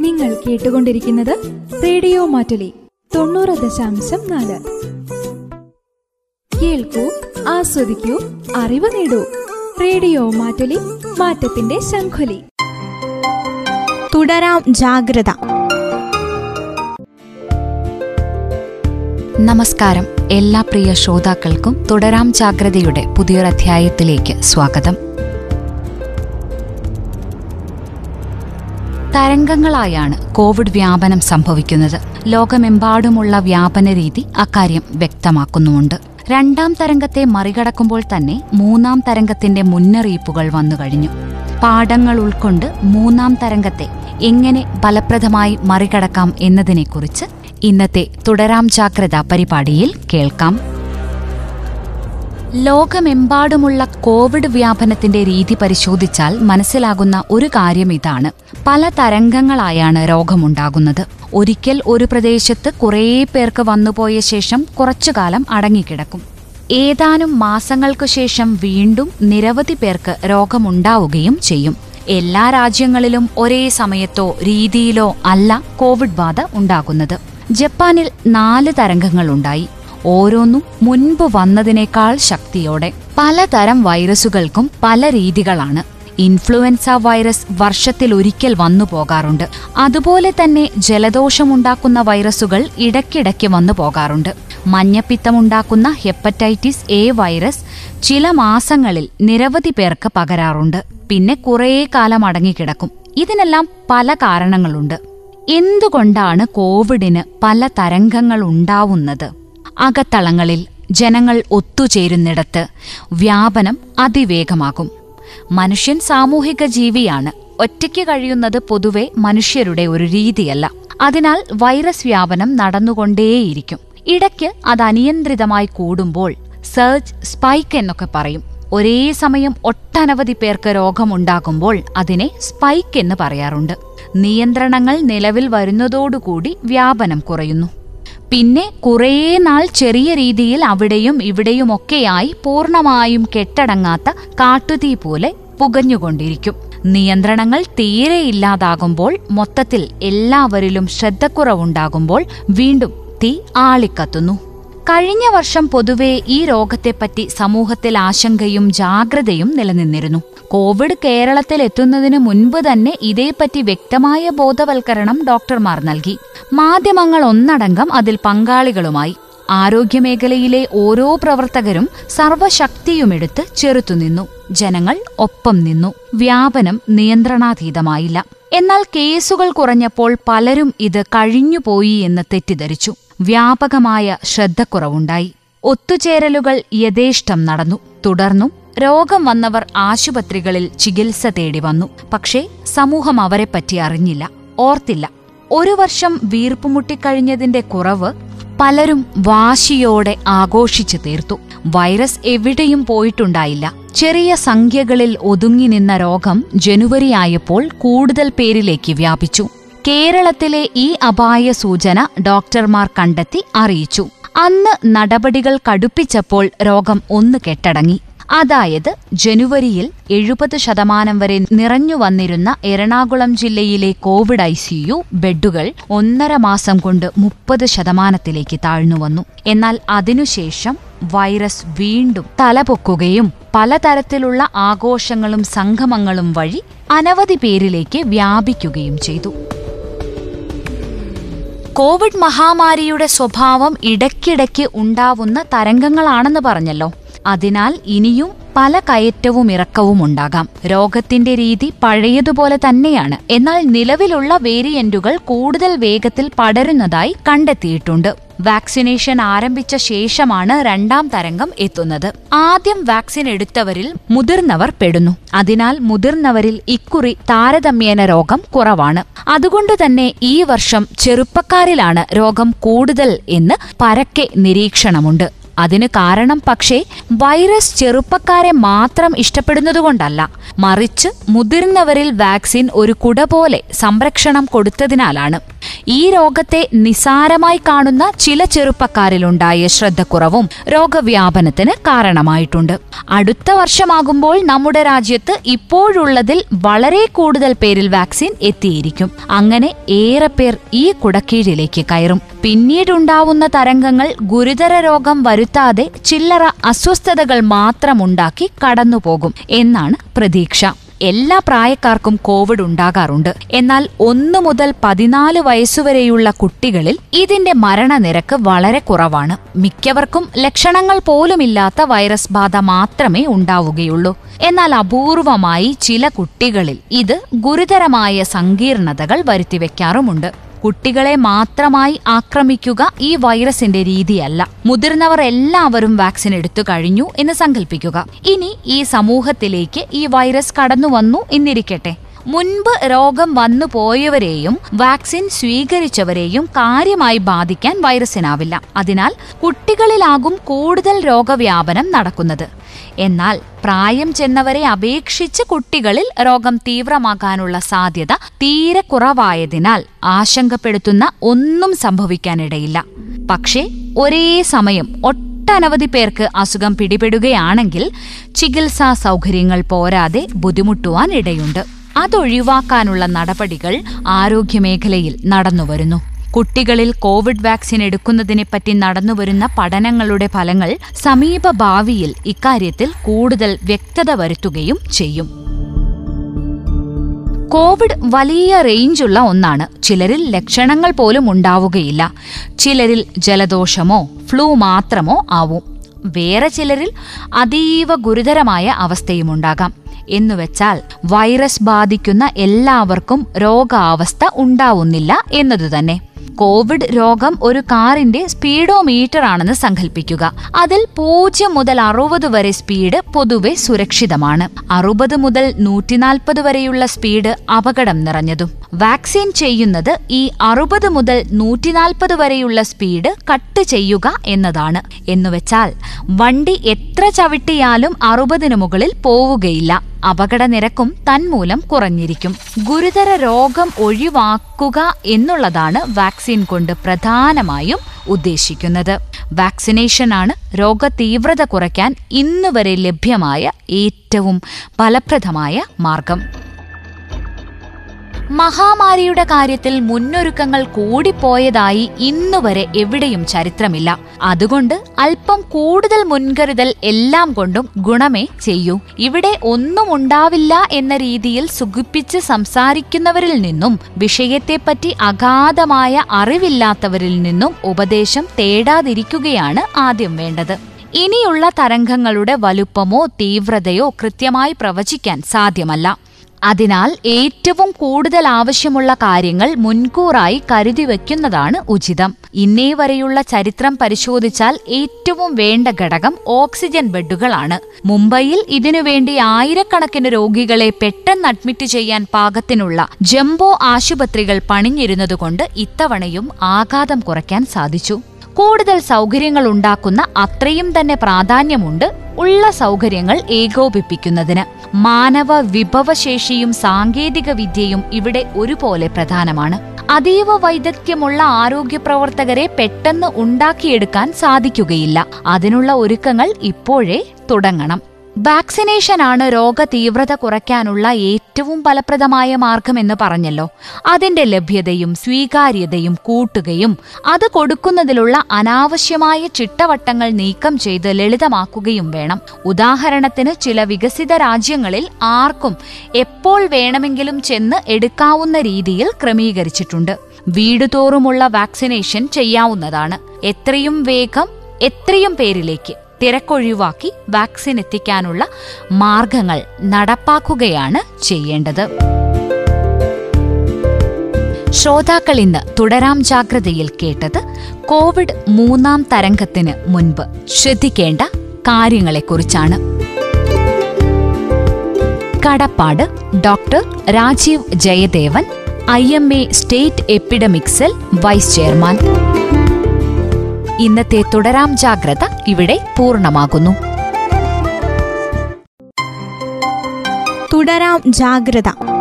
നിങ്ങൾ കേട്ടുകൊണ്ടിരിക്കുന്നത് റേഡിയോ മാറ്റലി തൊണ്ണൂറ് ദശാംശം നാല്. കേൾക്കൂ ആസ്വദിക്കൂ അറിവ് നേടൂ. റേഡിയോ മാറ്റലി മാറ്റത്തിന്റെ ശംഖുലി. തുടരാം ജാഗ്രത. നമസ്കാരം. എല്ലാ പ്രിയ ശ്രോതാക്കൾക്കും തുടരാം ജാഗ്രതയുടെ പുതിയൊരധ്യായത്തിലേക്ക് സ്വാഗതം. തരംഗങ്ങളായാണ് കോവിഡ് വ്യാപനം സംഭവിക്കുന്നത്. ലോകമെമ്പാടുമുള്ള വ്യാപന രീതി അക്കാര്യം വ്യക്തമാക്കുന്നുമുണ്ട്. രണ്ടാം തരംഗത്തെ മറികടക്കുമ്പോൾ തന്നെ മൂന്നാം തരംഗത്തിന്റെ മുന്നറിയിപ്പുകൾ വന്നു കഴിഞ്ഞു. പാഠങ്ങൾ ഉൾക്കൊണ്ട് മൂന്നാം തരംഗത്തെ എങ്ങനെ ഫലപ്രദമായി മറികടക്കാം എന്നതിനെക്കുറിച്ച് ഇന്നത്തെ തുടരാം ജാഗ്രത പരിപാടിയിൽ കേൾക്കാം. ലോകമെമ്പാടുമുള്ള കോവിഡ് വ്യാപനത്തിന്റെ രീതി പരിശോധിച്ചാൽ മനസ്സിലാകുന്ന ഒരു കാര്യം ഇതാണ്. പല തരംഗങ്ങളായാണ് രോഗമുണ്ടാകുന്നത്. ഒരിക്കൽ ഒരു പ്രദേശത്ത് കുറേ പേർക്ക് വന്നുപോയ ശേഷം കുറച്ചുകാലം അടങ്ങിക്കിടക്കും. ഏതാനും മാസങ്ങൾക്കു ശേഷം വീണ്ടും നിരവധി പേർക്ക് രോഗമുണ്ടാവുകയും ചെയ്യും. എല്ലാ രാജ്യങ്ങളിലും ഒരേ സമയത്തോ രീതിയിലോ അല്ല കോവിഡ് ബാധ ഉണ്ടാകുന്നത്. ജപ്പാനിൽ നാല് തരംഗങ്ങളുണ്ടായി. ഓരോന്നും മുൻപ് വന്നതിനേക്കാൾ ശക്തിയോടെ. പലതരം വൈറസുകൾക്കും പല രീതികളാണ്. ഇൻഫ്ലുവൻസ വൈറസ് വർഷത്തിൽ ഒരിക്കൽ വന്നു പോകാറുണ്ട്. അതുപോലെ തന്നെ ജലദോഷമുണ്ടാക്കുന്ന വൈറസുകൾ ഇടയ്ക്കിടയ്ക്ക് വന്നു പോകാറുണ്ട്. മഞ്ഞപ്പിത്തമുണ്ടാക്കുന്ന ഹെപ്പറ്റൈറ്റിസ് എ വൈറസ് ചില മാസങ്ങളിൽ നിരവധി പേർക്ക് പകരാറുണ്ട്. പിന്നെ കുറേ കാലം അടങ്ങിക്കിടക്കും. ഇതിനെല്ലാം പല കാരണങ്ങളുണ്ട്. എന്തുകൊണ്ടാണ് കോവിഡിന് പല തരംഗങ്ങൾ ഉണ്ടാവുന്നത്? അകത്തളങ്ങളിൽ ജനങ്ങൾ ഒത്തുചേരുന്നിടത്ത് വ്യാപനം അതിവേഗമാകും. മനുഷ്യൻ സാമൂഹിക ജീവിയാണ്. ഒറ്റയ്ക്ക് കഴിയുന്നത് പൊതുവെ മനുഷ്യരുടെ ഒരു രീതിയല്ല. അതിനാൽ വൈറസ് വ്യാപനം നടന്നുകൊണ്ടേയിരിക്കും. ഇടയ്ക്ക് അത് അനിയന്ത്രിതമായി കൂടുമ്പോൾ സർജ് സ്പൈക്ക് എന്നൊക്കെ പറയും. ഒരേ സമയം ഒട്ടനവധി പേർക്ക് രോഗമുണ്ടാകുമ്പോൾ അതിനെ സ്പൈക്ക് എന്ന് പറയാറുണ്ട്. നിയന്ത്രണങ്ങൾ നിലവിൽ വരുന്നതോടുകൂടി വ്യാപനം കുറയുന്നു. പിന്നെ കുറേ നാൾ ചെറിയ രീതിയിൽ അവിടെയും ഇവിടെയുമൊക്കെയായി പൂർണമായും കെട്ടടങ്ങാത്ത കാട്ടുതീ പോലെ പുകഞ്ഞുകൊണ്ടിരിക്കും. നിയന്ത്രണങ്ങൾ തീരെ ഇല്ലാതാകുമ്പോൾ മൊത്തത്തിൽ എല്ലാവരിലും ശ്രദ്ധക്കുറവുണ്ടാകുമ്പോൾ വീണ്ടും തീ ആളിക്കത്തുന്നു. കഴിഞ്ഞ വർഷം പൊതുവേ ഈ രോഗത്തെപ്പറ്റി സമൂഹത്തിൽ ആശങ്കയും ജാഗ്രതയും നിലനിന്നിരുന്നു. കോവിഡ് കേരളത്തിൽ എത്തുന്നതിന് മുൻപ് തന്നെ ഇതേപ്പറ്റി വ്യക്തമായ ബോധവൽക്കരണം ഡോക്ടർമാർ നൽകി. മാധ്യമങ്ങൾ ഒന്നടങ്കം അതിൽ പങ്കാളികളുമായി. ആരോഗ്യമേഖലയിലെ ഓരോ പ്രവർത്തകരും സർവശക്തിയുമെടുത്ത് ചെറുത്തുനിന്നു. ജനങ്ങൾ ഒപ്പം നിന്നു. വ്യാപനം നിയന്ത്രണാതീതമായില്ല. എന്നാൽ കേസുകൾ കുറഞ്ഞപ്പോൾ പലരും ഇത് കഴിഞ്ഞുപോയി എന്ന് തെറ്റിദ്ധരിച്ചു. വ്യാപകമായ ശ്രദ്ധക്കുറവുണ്ടായി. ഒത്തുചേരലുകൾ യഥേഷ്ടം നടന്നു. തുടർന്നും രോഗം വന്നവർ ആശുപത്രികളിൽ ചികിത്സ തേടി വന്നു. പക്ഷേ സമൂഹം അവരെപ്പറ്റി അറിഞ്ഞില്ല ഓർത്തില്ല. ഒരു വർഷം വീർപ്പുമുട്ടിക്കഴിഞ്ഞതിന്റെ കുറവ് പലരും വാശിയോടെ ആഘോഷിച്ചു തീർത്തു. വൈറസ് എവിടെയും പോയിട്ടുണ്ടായില്ല. ചെറിയ സംഖ്യകളിൽ ഒതുങ്ങി നിന്ന രോഗം ജനുവരി ആയപ്പോൾ കൂടുതൽ പേരിലേക്ക് വ്യാപിച്ചു. കേരളത്തിലെ ഈ അപായ സൂചന ഡോക്ടർമാർ കണ്ടെത്തി അറിയിച്ചു. അന്ന് നടപടികൾ കടുപ്പിച്ചപ്പോൾ രോഗം ഒന്ന് കെട്ടടങ്ങി. അതായത് ജനുവരിയിൽ എഴുപത് ശതമാനം വരെ നിറഞ്ഞു വന്നിരുന്ന എറണാകുളം ജില്ലയിലെ കോവിഡ് ഐ ഐസിയു ബെഡുകൾ ഒന്നര മാസം കൊണ്ട് മുപ്പത് ശതമാനത്തിലേക്ക് താഴ്ന്നു വന്നു. എന്നാൽ അതിനുശേഷം വൈറസ് വീണ്ടും തലപൊക്കുകയും പലതരത്തിലുള്ള ആഘോഷങ്ങളും സംഗമങ്ങളും വഴി അനവധി പേരിലേക്ക് വ്യാപിക്കുകയും ചെയ്തു. കോവിഡ് മഹാമാരിയുടെ സ്വഭാവം ഇടയ്ക്കിടയ്ക്ക് ഉണ്ടാവുന്ന തരംഗങ്ങളാണെന്ന് പറഞ്ഞല്ലോ. അതിനാൽ ഇനിയും പല കയറ്റവും ഇറക്കവും ഉണ്ടാകാം. രോഗത്തിന്റെ രീതി പഴയതുപോലെ തന്നെയാണ്. എന്നാൽ നിലവിലുള്ള വേരിയന്റുകൾ കൂടുതൽ വേഗത്തിൽ പടരുന്നതായി കണ്ടെത്തിയിട്ടുണ്ട്. വാക്സിനേഷൻ ആരംഭിച്ച ശേഷമാണ് രണ്ടാം തരംഗം എത്തുന്നത്. ആദ്യം വാക്സിൻ എടുത്തവരിൽ മുതിർന്നവർ പെടുന്നു. അതിനാൽ മുതിർന്നവരിൽ ഇക്കുറി താരതമ്യേന രോഗം കുറവാണ്. അതുകൊണ്ട് തന്നെ ഈ വർഷം ചെറുപ്പക്കാരിലാണ് രോഗം കൂടുതൽ എന്ന് പരക്കെ നിരീക്ഷണമുണ്ട്. അതിന് കാരണം പക്ഷേ വൈറസ് ചെറുപ്പക്കാരെ മാത്രം ഇഷ്ടപ്പെടുന്നതുകൊണ്ടല്ല. മറിച്ച് മുതിർന്നവരിൽ വാക്സിൻ ഒരു കുട പോലെ സംരക്ഷണം കൊടുത്തതിനാലാണ്. ഈ രോഗത്തെ നിസാരമായി കാണുന്ന ചില ചെറുപ്പക്കാരിലുണ്ടായ ശ്രദ്ധക്കുറവും രോഗവ്യാപനത്തിന് കാരണമായിട്ടുണ്ട്. അടുത്ത വർഷമാകുമ്പോൾ നമ്മുടെ രാജ്യത്ത് ഇപ്പോഴുള്ളതിൽ വളരെ കൂടുതൽ പേരിൽ വാക്സിൻ എത്തിയിരിക്കും. അങ്ങനെ ഏറെ പേർ ഈ കുടക്കീഴിലേക്ക് കയറും. പിന്നീടുണ്ടാവുന്ന തരംഗങ്ങൾ ഗുരുതര രോഗം വരുത്താതെ ചില്ലറ അസ്വസ്ഥതകൾ മാത്രമുണ്ടാക്കി കടന്നുപോകും എന്നാണ് പ്രതീക്ഷ. എല്ലാ പ്രായക്കാർക്കും കോവിഡ് ഉണ്ടാകാറുണ്ട്. എന്നാൽ ഒന്നു മുതൽ പതിനാല് വയസ്സുവരെയുള്ള കുട്ടികളിൽ ഇതിന്റെ മരണനിരക്ക് വളരെ കുറവാണ്. മിക്കവർക്കും ലക്ഷണങ്ങൾ പോലുമില്ലാത്ത വൈറസ് ബാധ മാത്രമേ ഉണ്ടാവുകയുള്ളൂ. എന്നാൽ അപൂർവമായി ചില കുട്ടികളിൽ ഇത് ഗുരുതരമായ സങ്കീർണതകൾ വരുത്തിവെക്കാറുമുണ്ട്. കുട്ടികളെ മാത്രമായി ആക്രമിക്കുക ഈ വൈറസിന്റെ രീതിയല്ല. മുതിർന്നവർ എല്ലാവരും വാക്സിൻ എടുത്തു കഴിഞ്ഞു എന്ന് സങ്കല്പിക്കുക ഇനി ഈ സമൂഹത്തിലേക്ക് ഈ വൈറസ് കടന്നു വന്നു എന്നിരിക്കട്ടെ. മുൻപ് രോഗം വന്നു പോയവരെയും വാക്സിൻ സ്വീകരിച്ചവരെയും കാര്യമായി ബാധിക്കാൻ വൈറസിനാവില്ല. അതിനാൽ കുട്ടികളിലാകും കൂടുതൽ രോഗവ്യാപനം നടക്കുന്നത്. എന്നാൽ പ്രായം ചെന്നവരെ അപേക്ഷിച്ച് കുട്ടികളിൽ രോഗം തീവ്രമാകാനുള്ള സാധ്യത തീരെ കുറവായതിനാൽ ആശങ്കപ്പെടുത്തുന്ന ഒന്നും സംഭവിക്കാനിടയില്ല. പക്ഷേ ഒരേ സമയം ഒട്ടനവധി പേർക്ക് അസുഖം പിടിപെടുകയാണെങ്കിൽ ചികിത്സാ സൗകര്യങ്ങൾ പോരാതെ ബുദ്ധിമുട്ടുവാൻ ഇടയുണ്ട്. അതൊഴിവാക്കാനുള്ള നടപടികൾ ആരോഗ്യമേഖലയിൽ നടന്നുവരുന്നു. കുട്ടികളിൽ കോവിഡ് വാക്സിൻ എടുക്കുന്നതിനെപ്പറ്റി നടന്നുവരുന്ന പഠനങ്ങളുടെ ഫലങ്ങൾ സമീപ ഭാവിയിൽ ഇക്കാര്യത്തിൽ കൂടുതൽ വ്യക്തത വരുത്തുകയും ചെയ്യും. കോവിഡ് വലിയ റേഞ്ചുള്ള ഒന്നാണ്. ചിലരിൽ ലക്ഷണങ്ങൾ പോലും ഉണ്ടാവുകയില്ല. ചിലരിൽ ജലദോഷമോ ഫ്ലൂ മാത്രമോ ആവും. വേറെ ചിലരിൽ അതീവ ഗുരുതരമായ അവസ്ഥയുമുണ്ടാകാം എന്നുവെച്ചാൽ വൈറസ് ബാധിക്കുന്ന എല്ലാവർക്കും രോഗാവസ്ഥ ഉണ്ടാവുന്നില്ല എന്നതുതന്നെ കോവിഡ് രോഗം ഒരു കാറിന്റെ സ്പീഡോമീറ്റർ ആണെന്ന് സങ്കല്പിക്കുക അതിൽ പൂജ്യം മുതൽ അറുപത് വരെ സ്പീഡ് പൊതുവെ സുരക്ഷിതമാണ്. അറുപത് മുതൽ നൂറ്റിനാൽപ്പത് വരെയുള്ള സ്പീഡ് അപകടം നിറഞ്ഞതും. വാക്സിൻ ചെയ്യുന്നത് ഈ അറുപത് മുതൽ നൂറ്റിനാൽപ്പത് വരെയുള്ള സ്പീഡ് കട്ട് ചെയ്യുക എന്നതാണ്. എന്നുവെച്ചാൽ വണ്ടി എത്ര ചവിട്ടിയാലും അറുപതിനു മുകളിൽ പോവുകയില്ല. അപകട നിരക്കും തന്മൂലം കുറഞ്ഞിരിക്കും. ഗുരുതര രോഗം ഒഴിവാക്കുക എന്നുള്ളതാണ് വാക്സിൻ കൊണ്ട് പ്രധാനമായും ഉദ്ദേശിക്കുന്നത്. വാക്സിനേഷനാണ് രോഗതീവ്രത കുറയ്ക്കാൻ ഇന്നുവരെ ലഭ്യമായ ഏറ്റവും ഫലപ്രദമായ മാർഗം. മഹാമാരിയുടെ കാര്യത്തിൽ മുന്നൊരുക്കങ്ങൾ കൂടിപ്പോയതായി ഇന്നുവരെ എവിടെയും ചരിത്രമില്ല. അതുകൊണ്ട് അല്പം കൂടുതൽ മുൻകരുതൽ എല്ലാം കൊണ്ടും ഗുണമേ ചെയ്യൂ. ഇവിടെ ഒന്നും ഉണ്ടാവില്ല എന്ന രീതിയിൽ സുഖിപ്പിച്ച് സംസാരിക്കുന്നവരിൽ നിന്നും വിഷയത്തെപ്പറ്റി അഗാധമായ അറിവില്ലാത്തവരിൽ നിന്നും ഉപദേശം തേടാതിരിക്കുകയാണ് ആദ്യം വേണ്ടത്. ഇനിയുള്ള തരംഗങ്ങളുടെ വലുപ്പമോ തീവ്രതയോ കൃത്യമായി പ്രവചിക്കാൻ സാധ്യമല്ല. അതിനാൽ ഏറ്റവും കൂടുതൽ ആവശ്യമുള്ള കാര്യങ്ങൾ മുൻകൂറായി കരുതി വയ്ക്കുന്നതാണ് ഉചിതം. ഇന്നേ വരെയുള്ള ചരിത്രം പരിശോധിച്ചാൽ ഏറ്റവും വേണ്ട ഘടകം ഓക്സിജൻ ബെഡുകളാണ്. മുംബൈയിൽ ഇതിനുവേണ്ടി ആയിരക്കണക്കിന് രോഗികളെ പെട്ടെന്ന് അഡ്മിറ്റ് ചെയ്യാൻ പാകത്തിനുള്ള ജംബോ ആശുപത്രികൾ പണിഞ്ഞിരുന്നതുകൊണ്ട് ഇത്തവണയും ആഘാതം കുറയ്ക്കാൻ സാധിച്ചു. കൂടുതൽ സൗകര്യങ്ങൾ ഉണ്ടാക്കുന്ന അത്രയും തന്നെ പ്രാധാന്യമുണ്ട് ഉള്ള സൗകര്യങ്ങൾ ഏകോപിപ്പിക്കുന്നതിന് മാനവ വിഭവശേഷിയും സാങ്കേതിക വിദ്യയും ഇവിടെ ഒരുപോലെ പ്രധാനമാണ്. അതീവ വൈദഗ്ധ്യമുള്ള ആരോഗ്യ പ്രവർത്തകരെ പെട്ടെന്ന് ഉണ്ടാക്കിയെടുക്കാൻ സാധിക്കുകയില്ല. അതിനുള്ള ഒരുക്കങ്ങൾ ഇപ്പോഴേ തുടങ്ങണം. വാക്സിനേഷനാണ് രോഗ തീവ്രത കുറയ്ക്കാനുള്ള ഏറ്റവും ഫലപ്രദമായ മാർഗമെന്ന് പറഞ്ഞല്ലോ. അതിന്റെ ലഭ്യതയും സ്വീകാര്യതയും കൂട്ടുകയും അത് കൊടുക്കുന്നതിലുള്ള അനാവശ്യമായ ചിട്ടവട്ടങ്ങൾ നീക്കം ചെയ്ത് ലളിതമാക്കുകയും വേണം. ഉദാഹരണത്തിന് ചില വികസിത രാജ്യങ്ങളിൽ ആർക്കും എപ്പോൾ വേണമെങ്കിലും ചെന്ന് എടുക്കാവുന്ന രീതിയിൽ ക്രമീകരിച്ചിട്ടുണ്ട്. വീടുതോറുമുള്ള വാക്സിനേഷൻ ചെയ്യാവുന്നതാണ്. എത്രയും വേഗം എത്രയും പേരിലേക്ക്. തിരക്കൊഴിവാക്കി വാക്സിൻ എത്തിക്കാനുള്ള മാർഗങ്ങൾ നടപ്പാക്കുകയാണ് ചെയ്യേണ്ടത്. ശ്രോതാക്കൾ ഇന്ന് തുടരാം ജാഗ്രതയിൽ കേട്ടത് കോവിഡ് മൂന്നാം തരംഗത്തിന് മുൻപ് ശ്രദ്ധിക്കേണ്ട കാര്യങ്ങളെക്കുറിച്ചാണ്. കടപ്പാട് doctor Rajeev Jayadevan I M A state epidemic cell vice chairman. ഇന്നത്തെ തുടരാം ജാഗ്രത ഇവിടെ പൂർണമാകുന്നു. തുടരാം ജാഗ്രത.